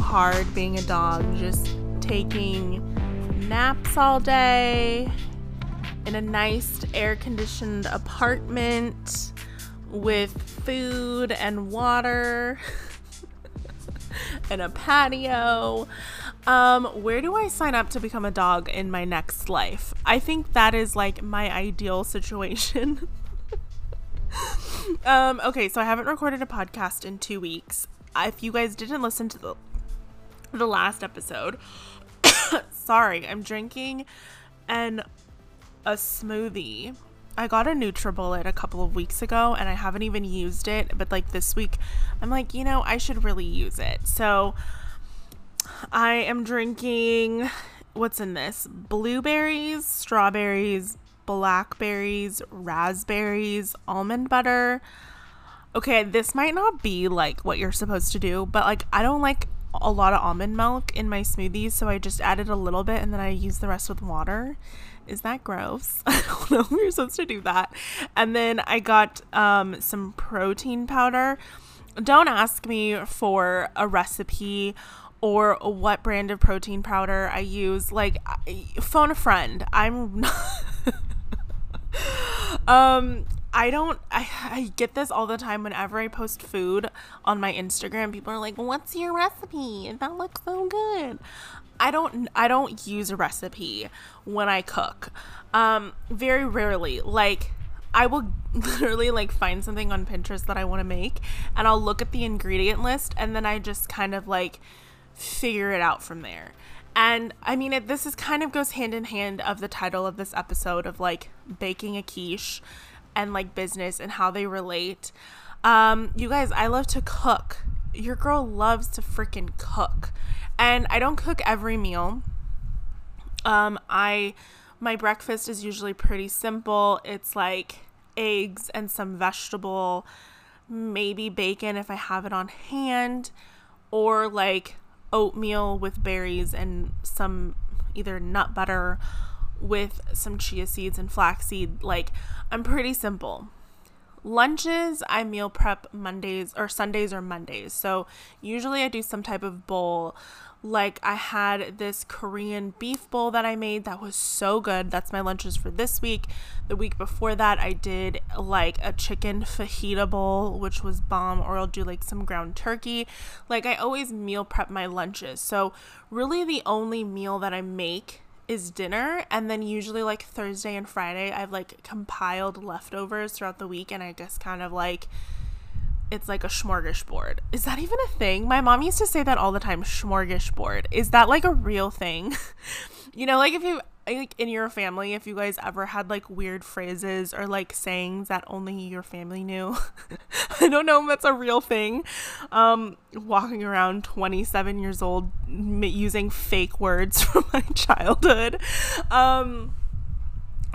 hard being a dog, just taking naps all day in a nice air conditioned apartment with food and water and a patio. Um, where do I sign up to become a dog in my next life? I think that is like my ideal situation. um, okay, so I haven't recorded a podcast in two weeks. If you guys didn't listen to the the last episode, sorry, I'm drinking an a smoothie. I got a NutriBullet a couple of weeks ago and I haven't even used it, but like this week I'm like, you know, I should really use it. So I am drinking what's in this? Blueberries, strawberries, blackberries, raspberries, almond butter. Okay, this might not be like what you're supposed to do, but like I don't like a lot of almond milk in my smoothies, so I just added a little bit and then I use the rest with water is that gross? I don't know you're supposed to do that. And then I got um, some protein powder. Don't ask me for a recipe or what brand of protein powder I use. Like, phone a friend. I'm not. um, I don't I, I get this all the time whenever I post food on my Instagram. People are like, "What's your recipe? That looks so good." I don't I don't use a recipe when I cook. Um, very rarely. Like I will literally like find something on Pinterest that I want to make and I'll look at the ingredient list and then I just kind of like figure it out from there. And I mean it this is kind of goes hand in hand of the title of this episode of like baking a quiche and like business and how they relate. Um, you guys, I love to cook. Your girl loves to freaking cook. And I don't cook every meal. Um, I my breakfast is usually pretty simple. It's like eggs and some vegetable, maybe bacon if I have it on hand, or like oatmeal with berries and some either nut butter with some chia seeds and flaxseed. Like, I'm pretty simple. Lunches, I meal prep Mondays or Sundays or Mondays. So, usually I do some type of bowl like I had this Korean beef bowl that I made that was so good. That's my lunches for this week. The week before that, I did like a chicken fajita bowl, which was bomb, or I'll do like some ground turkey. Like I always meal prep my lunches. So, really, the only meal that I make is dinner and then usually like Thursday and Friday I've like compiled leftovers throughout the week and I just kind of like it's like a smorgasbord. Is that even a thing? My mom used to say that all the time, smorgasbord. Is that like a real thing? you know, like if you like in your family, if you guys ever had like weird phrases or like sayings that only your family knew. I don't know if that's a real thing. Um, walking around 27 years old using fake words from my childhood. Um,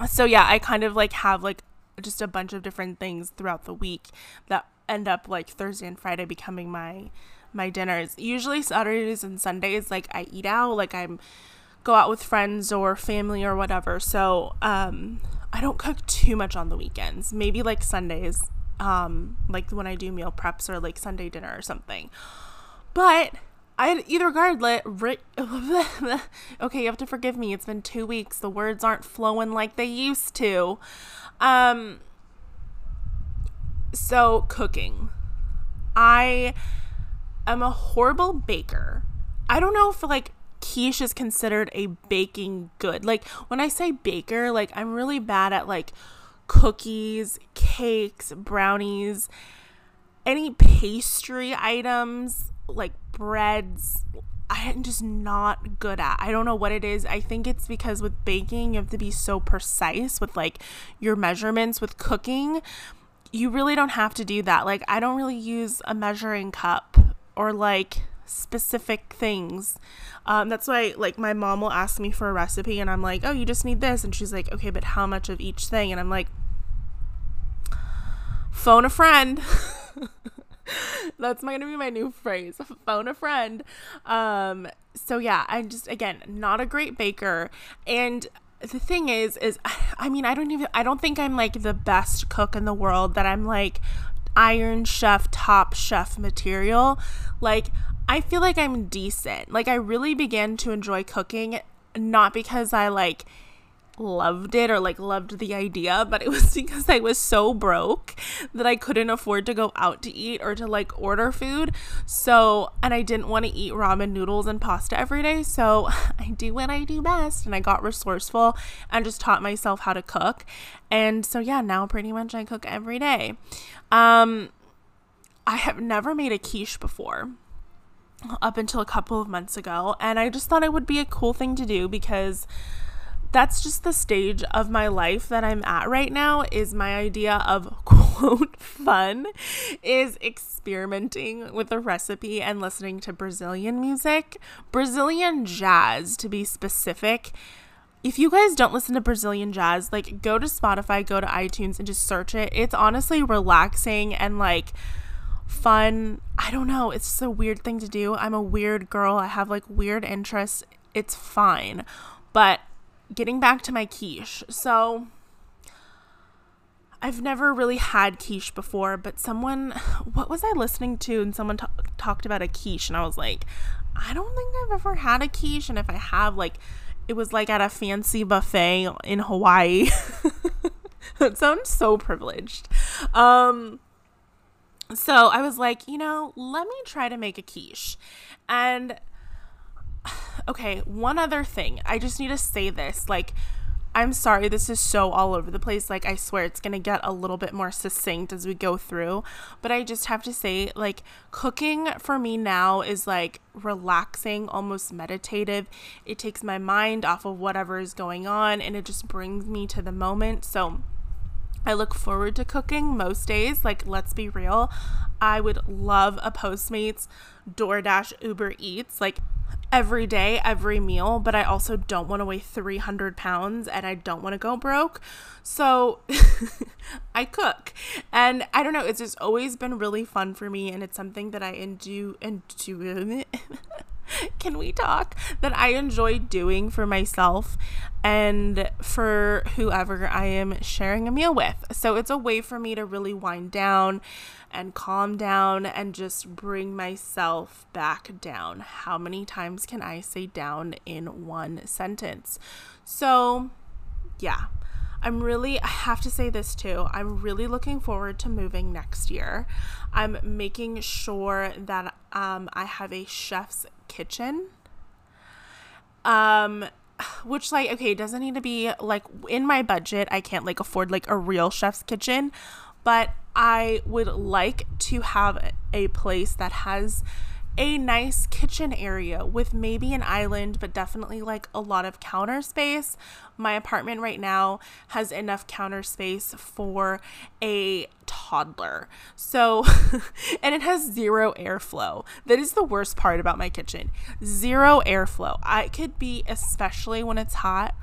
so yeah, I kind of like have like just a bunch of different things throughout the week that end up like Thursday and Friday becoming my my dinners. Usually Saturdays and Sundays like I eat out, like I'm go out with friends or family or whatever. So, um I don't cook too much on the weekends. Maybe like Sundays, um like when I do meal preps or like Sunday dinner or something. But I either regardless, okay, you have to forgive me. It's been two weeks. The words aren't flowing like they used to. Um, so, cooking. I am a horrible baker. I don't know if like quiche is considered a baking good. Like when I say baker, like I'm really bad at like cookies, cakes, brownies, any pastry items, like breads. I'm just not good at. I don't know what it is. I think it's because with baking, you have to be so precise with like your measurements with cooking you really don't have to do that. Like, I don't really use a measuring cup or like specific things. Um, that's why, like, my mom will ask me for a recipe, and I'm like, oh, you just need this. And she's like, okay, but how much of each thing? And I'm like, phone a friend. That's going to be my new phrase. Phone a friend. Um, so yeah, I'm just again not a great baker, and the thing is, is I mean, I don't even, I don't think I'm like the best cook in the world. That I'm like Iron Chef, top chef material. Like I feel like I'm decent. Like I really began to enjoy cooking, not because I like loved it or like loved the idea, but it was because I was so broke that I couldn't afford to go out to eat or to like order food. So, and I didn't want to eat ramen noodles and pasta every day. So, I do what I do best and I got resourceful and just taught myself how to cook. And so, yeah, now pretty much I cook every day. Um, I have never made a quiche before up until a couple of months ago, and I just thought it would be a cool thing to do because that's just the stage of my life that I'm at right now is my idea of quote fun is experimenting with a recipe and listening to Brazilian music, Brazilian jazz to be specific. If you guys don't listen to Brazilian jazz, like go to Spotify, go to iTunes and just search it. It's honestly relaxing and like fun. I don't know, it's just a weird thing to do. I'm a weird girl. I have like weird interests. It's fine. But getting back to my quiche. So I've never really had quiche before, but someone, what was I listening to? And someone t- talked about a quiche, and I was like, I don't think I've ever had a quiche. And if I have, like, it was like at a fancy buffet in Hawaii. that sounds so privileged. Um, so I was like, you know, let me try to make a quiche. And okay, one other thing. I just need to say this. Like, I'm sorry, this is so all over the place. Like, I swear it's going to get a little bit more succinct as we go through. But I just have to say, like, cooking for me now is like relaxing, almost meditative. It takes my mind off of whatever is going on and it just brings me to the moment. So, I look forward to cooking most days. Like, let's be real. I would love a Postmates, DoorDash, Uber Eats. Like, every day, every meal, but I also don't want to weigh 300 pounds and I don't want to go broke. So I cook. And I don't know, it's just always been really fun for me and it's something that I and do can we talk that I enjoy doing for myself and for whoever I am sharing a meal with. So it's a way for me to really wind down and calm down and just bring myself back down. How many times can I say down in one sentence? So, yeah. I'm really, I have to say this too. I'm really looking forward to moving next year. I'm making sure that um, I have a chef's kitchen. Um, which like okay, doesn't need to be like in my budget. I can't like afford like a real chef's kitchen, but I would like to have a place that has a nice kitchen area with maybe an island, but definitely like a lot of counter space. My apartment right now has enough counter space for a toddler. So, and it has zero airflow. That is the worst part about my kitchen. Zero airflow. I could be, especially when it's hot.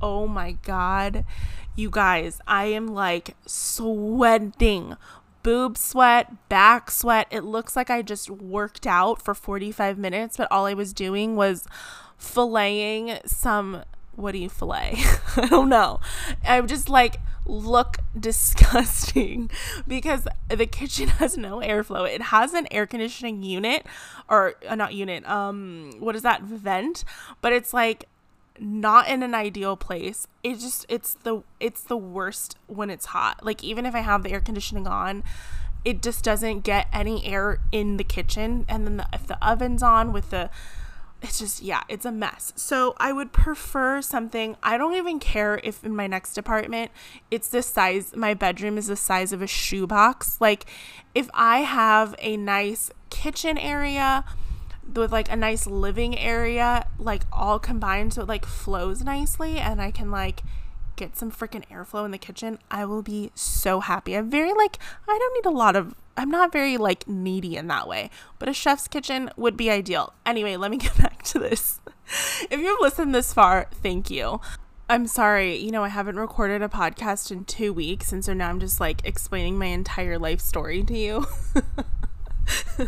Oh my God. You guys, I am like sweating boob sweat, back sweat. It looks like I just worked out for 45 minutes, but all I was doing was filleting some. What do you fillet? I don't know. I just like look disgusting because the kitchen has no airflow. It has an air conditioning unit or uh, not unit. Um, what is that vent? But it's like not in an ideal place. It just it's the it's the worst when it's hot. Like even if I have the air conditioning on, it just doesn't get any air in the kitchen and then the, if the oven's on with the it's just yeah, it's a mess. So I would prefer something. I don't even care if in my next apartment it's the size my bedroom is the size of a shoebox. Like if I have a nice kitchen area with like a nice living area, like all combined so it like flows nicely and I can like get some freaking airflow in the kitchen, I will be so happy. I'm very like I don't need a lot of I'm not very like needy in that way, but a chef's kitchen would be ideal. Anyway, let me get back to this. if you've listened this far, thank you. I'm sorry. You know, I haven't recorded a podcast in two weeks, and so now I'm just like explaining my entire life story to you.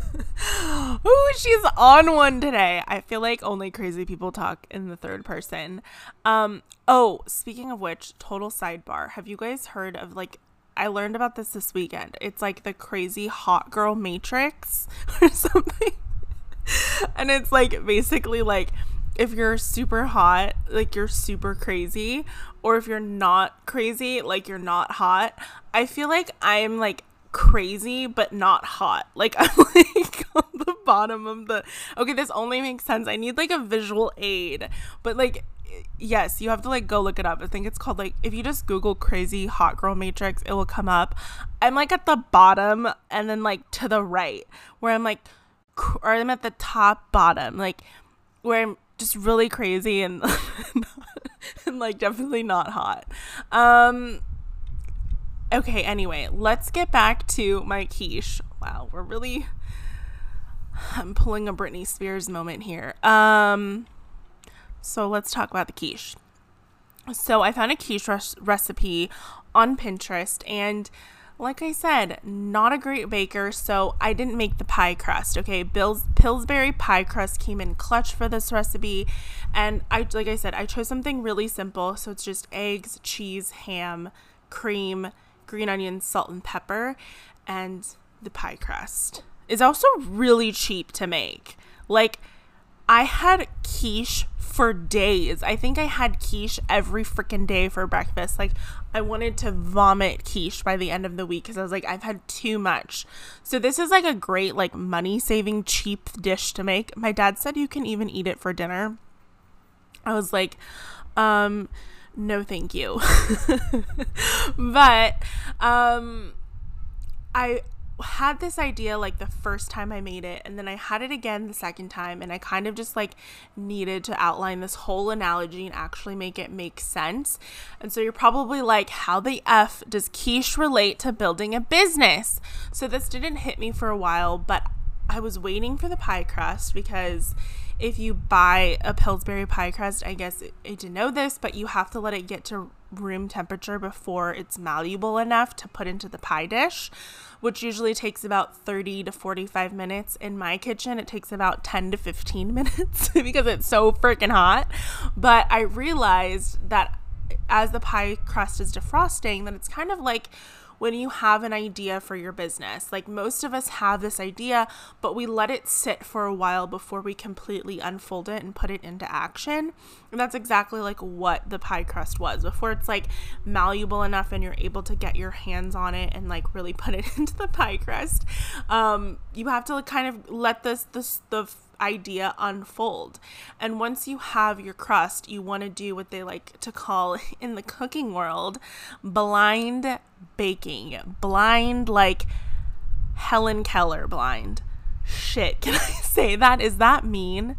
Ooh, she's on one today. I feel like only crazy people talk in the third person. Um, oh, speaking of which, total sidebar. Have you guys heard of like I learned about this this weekend. It's like the crazy hot girl matrix or something. and it's like basically like if you're super hot, like you're super crazy, or if you're not crazy, like you're not hot. I feel like I'm like crazy but not hot. Like I'm like on the bottom of the Okay, this only makes sense. I need like a visual aid. But like yes, you have to like go look it up. I think it's called like if you just Google crazy hot girl matrix, it will come up. I'm like at the bottom and then like to the right where I'm like or I'm at the top bottom, like where I'm just really crazy and, and like definitely not hot. Um okay, anyway, let's get back to my quiche. Wow, we're really I'm pulling a Britney Spears moment here. Um so let's talk about the quiche. So I found a quiche res- recipe on Pinterest and like I said, not a great baker, so I didn't make the pie crust. Okay, Bill's Pillsbury pie crust came in clutch for this recipe, and I like I said, I chose something really simple. So it's just eggs, cheese, ham, cream, green onions, salt, and pepper, and the pie crust. It's also really cheap to make. Like I had quiche for days. I think I had quiche every freaking day for breakfast. Like, I wanted to vomit quiche by the end of the week because I was like, I've had too much. So, this is like a great, like, money saving, cheap dish to make. My dad said you can even eat it for dinner. I was like, um, no, thank you. but, um, I had this idea like the first time I made it, and then I had it again the second time, and I kind of just like needed to outline this whole analogy and actually make it make sense. And so you're probably like, how the F does quiche relate to building a business? So this didn't hit me for a while, but I was waiting for the pie crust because if you buy a Pillsbury pie crust, I guess I didn't know this, but you have to let it get to room temperature before it's malleable enough to put into the pie dish, which usually takes about 30 to 45 minutes. In my kitchen, it takes about 10 to 15 minutes because it's so freaking hot. But I realized that as the pie crust is defrosting, that it's kind of like when you have an idea for your business. Like most of us have this idea, but we let it sit for a while before we completely unfold it and put it into action. And that's exactly like what the pie crust was. Before it's like malleable enough and you're able to get your hands on it and like really put it into the pie crust, um, you have to kind of let this this the idea unfold. And once you have your crust, you want to do what they like to call in the cooking world blind baking. Blind, like Helen Keller blind. Shit, can I say that? Is that mean?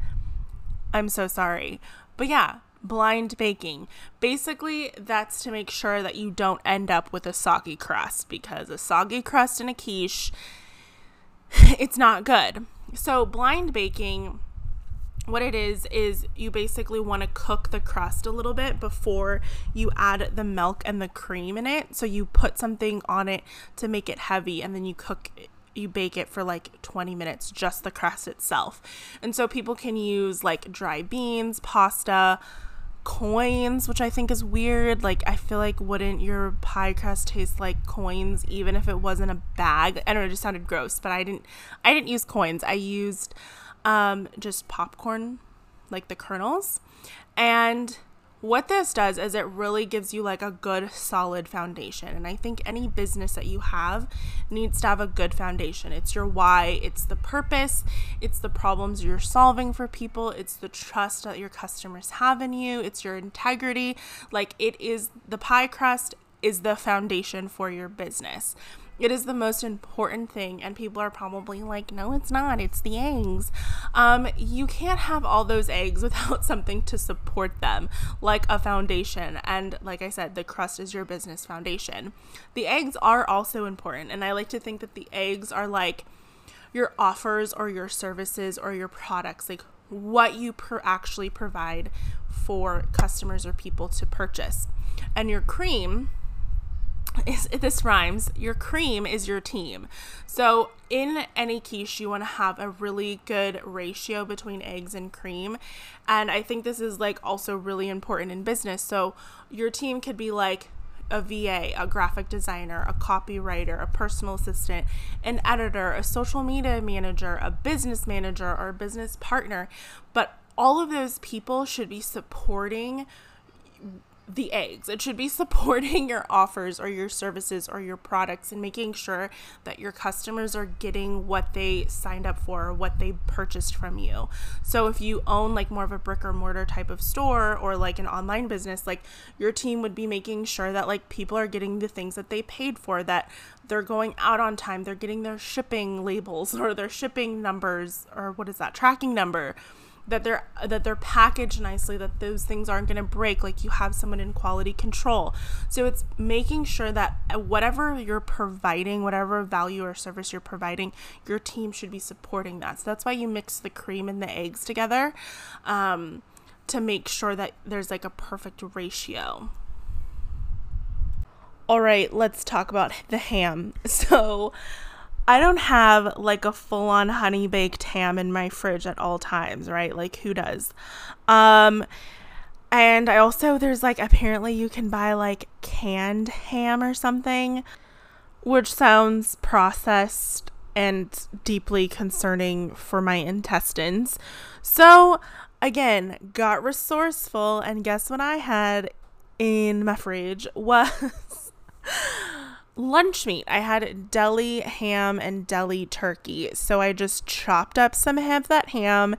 I'm so sorry. But yeah, blind baking. Basically, that's to make sure that you don't end up with a soggy crust because a soggy crust in a quiche, it's not good. So, blind baking, what it is, is you basically want to cook the crust a little bit before you add the milk and the cream in it. So, you put something on it to make it heavy and then you cook you bake it for like 20 minutes, just the crust itself. And so people can use like dry beans, pasta, coins, which I think is weird. Like, I feel like wouldn't your pie crust taste like coins even if it wasn't a bag? I don't know, it just sounded gross, but I didn't I didn't use coins. I used um just popcorn, like the kernels. And what this does is it really gives you like a good solid foundation. And i think any business that you have needs to have a good foundation. It's your why it's the purpose it's the problems you're solving for people it's the trust that your customers have in you it's your integrity. Like it is the pie crust is the foundation for your business it is the most important thing, and people are probably like, no, it's not. It's the eggs. Um, you can't have all those eggs without something to support them, like a foundation. And like I said, the crust is your business foundation. The eggs are also important, and I like to think that the eggs are like your offers or your services or your products, like what you per- actually provide for customers or people to purchase. And your cream is this rhymes your cream is your team. So in any quiche you want to have a really good ratio between eggs and cream. And i think this is like also really important in business. So your team could be like a VA, a graphic designer, a copywriter, a personal assistant, an editor, a social media manager, a business manager, or a business partner. But all of those people should be supporting the eggs. It should be supporting your offers or your services or your products and making sure that your customers are getting what they signed up for or what they purchased from you. So if you own like more of a brick or mortar type of store or like an online business, like your team would be making sure that like people are getting the things that they paid for, that they're going out on time, they're getting their shipping labels or their shipping numbers or what is that tracking number that they're that they're packaged nicely that those things aren't going to break like you have someone in quality control. So it's making sure that whatever you're providing whatever value or service you're providing your team should be supporting that. So that's why you mix the cream and the eggs together um, to make sure that there's like a perfect ratio. All right let's talk about the ham. So I don't have like a full on honey baked ham in my fridge at all times, right? Like who does? Um and I also there's like apparently you can buy like canned ham or something which sounds processed and deeply concerning for my intestines. So, again, got resourceful and guess what I had in my fridge was lunch meat. I had deli ham and deli turkey. So I just chopped up some of that ham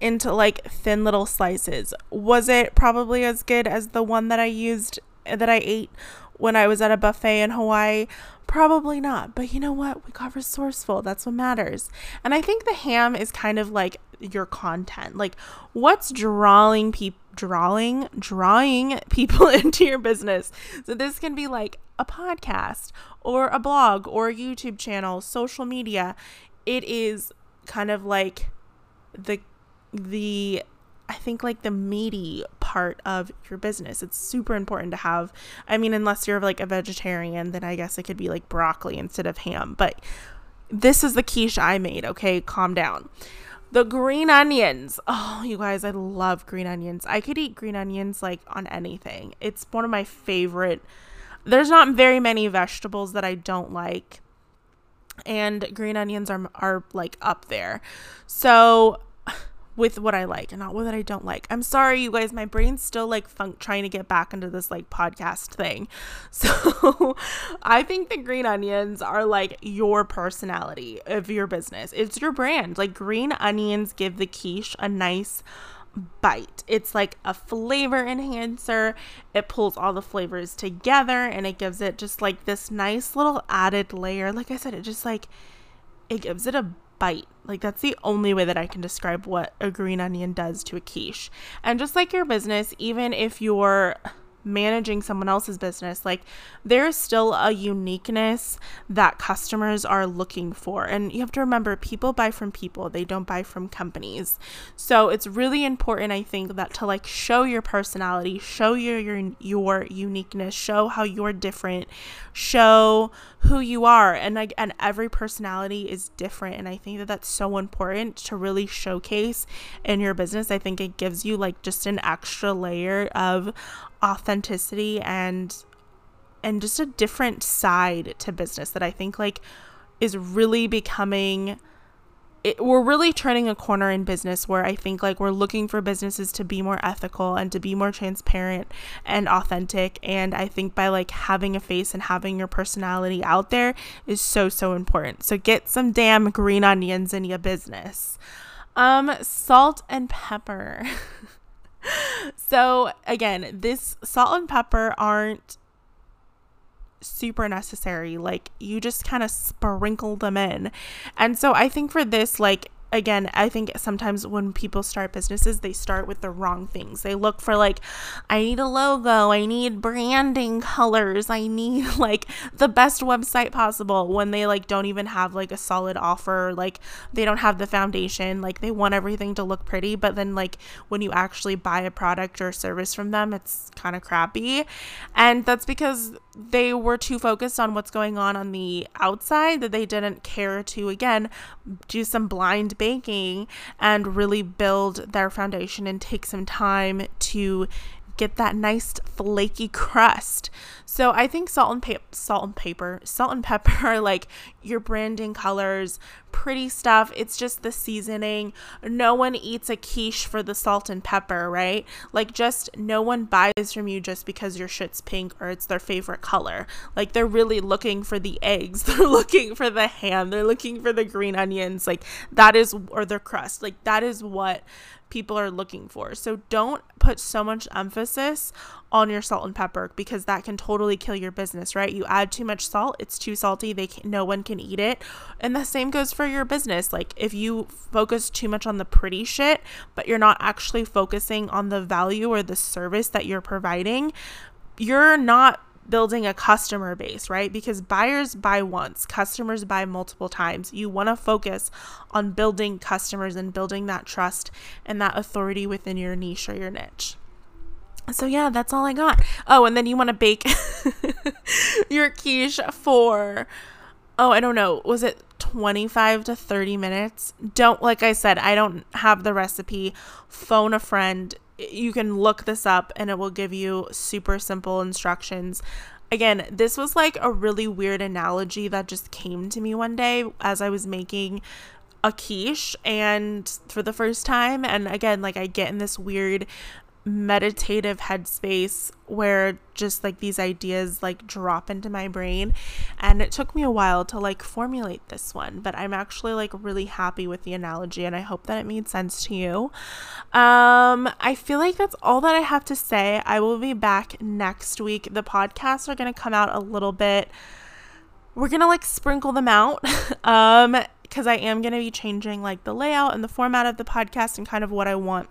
into like thin little slices. Was it probably as good as the one that I used that I ate when I was at a buffet in Hawaii? Probably not. But you know what? We got resourceful. That's what matters. And I think the ham is kind of like your content. Like what's drawing people drawing drawing people into your business. So this can be like a podcast or a blog or a YouTube channel, social media. It is kind of like the the I think like the meaty part of your business. It's super important to have. I mean, unless you're like a vegetarian, then I guess it could be like broccoli instead of ham. But this is the quiche I made, okay? Calm down. The green onions. Oh, you guys, I love green onions. I could eat green onions like on anything. It's one of my favorite. There's not very many vegetables that I don't like. And green onions are are like up there. So with what I like and not what I don't like. I'm sorry, you guys. My brain's still like funk trying to get back into this like podcast thing. So I think the green onions are like your personality of your business. It's your brand. Like green onions give the quiche a nice bite. It's like a flavor enhancer. It pulls all the flavors together and it gives it just like this nice little added layer. Like I said, it just like it gives it a bite. Like that's the only way that I can describe what a green onion does to a quiche. And just like your business, even if you're managing someone else's business, like there's still a uniqueness that customers are looking for. And you have to remember people buy from people, they don't buy from companies. So it's really important I think that to like show your personality, show your your your uniqueness, show how you're different, show who you are and like and every personality is different and I think that that's so important to really showcase in your business. I think it gives you like just an extra layer of authenticity and and just a different side to business that I think like is really becoming it, we're really turning a corner in business where I think like we're looking for businesses to be more ethical and to be more transparent and authentic and I think by like having a face and having your personality out there is so so important. So get some damn green onions in your business. Um salt and pepper. so again, this salt and pepper aren't super necessary. Like you just kind of sprinkle them in. And so I think for this, like, again, I think sometimes when people start businesses, they start with the wrong things. They look for like, I need a logo, I need branding colors, I need like the best website possible when they like don't even have like a solid offer, like they don't have the foundation, like they want everything to look pretty, but then like when you actually buy a product or service from them, it's kind of crappy. And that's because they were too focused on what's going on on the outside that they didn't care to again do some blind baking and really build their foundation and take some time to get that nice flaky crust. So I think salt and pep- salt and paper, salt and pepper are like your branding colors, pretty stuff. It's just the seasoning. No one eats a quiche for the salt and pepper, right? Like just no one buys from you just because your shit's pink or it's their favorite color. Like they're really looking for the eggs. They're looking for the ham. They're looking for the green onions. Like that is or the crust. Like that is what people are looking for. So don't put so much emphasis on your salt and pepper because that can totally kill your business, right? You add too much salt, it's too salty, they can, no one can eat it. And the same goes for your business. Like if you focus too much on the pretty shit, but you're not actually focusing on the value or the service that you're providing, you're not building a customer base, right? Because buyers buy once, customers buy multiple times. You want to focus on building customers and building that trust and that authority within your niche or your niche. So yeah, that's all I got. Oh, and then you want to bake your quiche for oh, I don't know, was it 25 to 30 minutes? Don't like I said, I don't have the recipe. Phone a friend you can look this up and it will give you super simple instructions. Again, this was like a really weird analogy that just came to me one day as I was making a quiche and for the first time and again like I get in this weird meditative headspace where just like these ideas like drop into my brain. And it took me a while to like formulate this one but i'm actually like really happy with the analogy and i hope that it made sense to you. Um i feel like that's all that i have to say. I will be back next week. The podcasts are going to come out a little bit we're going to like sprinkle them out um because i am going to be changing like the layout and the format of the podcast and kind of what i want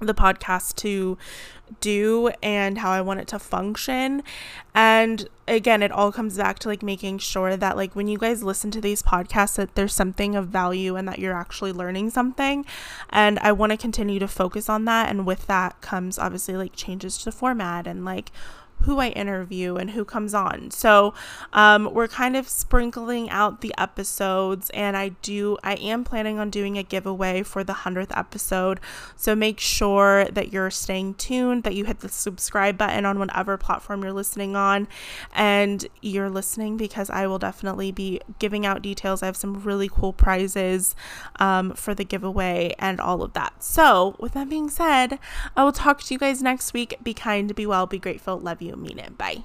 the podcast to do and how I want it to function. And again, it all comes back to like making sure that like when you guys listen to these podcasts that there's something of value and that you're actually learning something. And I want to continue to focus on that and with that comes obviously like changes to the format and like who I interview and who comes on. So um, we're kind of sprinkling out the episodes, and I do, I am planning on doing a giveaway for the 100th episode. So make sure that you're staying tuned, that you hit the subscribe button on whatever platform you're listening on, and you're listening because I will definitely be giving out details. I have some really cool prizes um, for the giveaway and all of that. So, with that being said, I will talk to you guys next week. Be kind, be well, be grateful. Love you you mean it. Bye.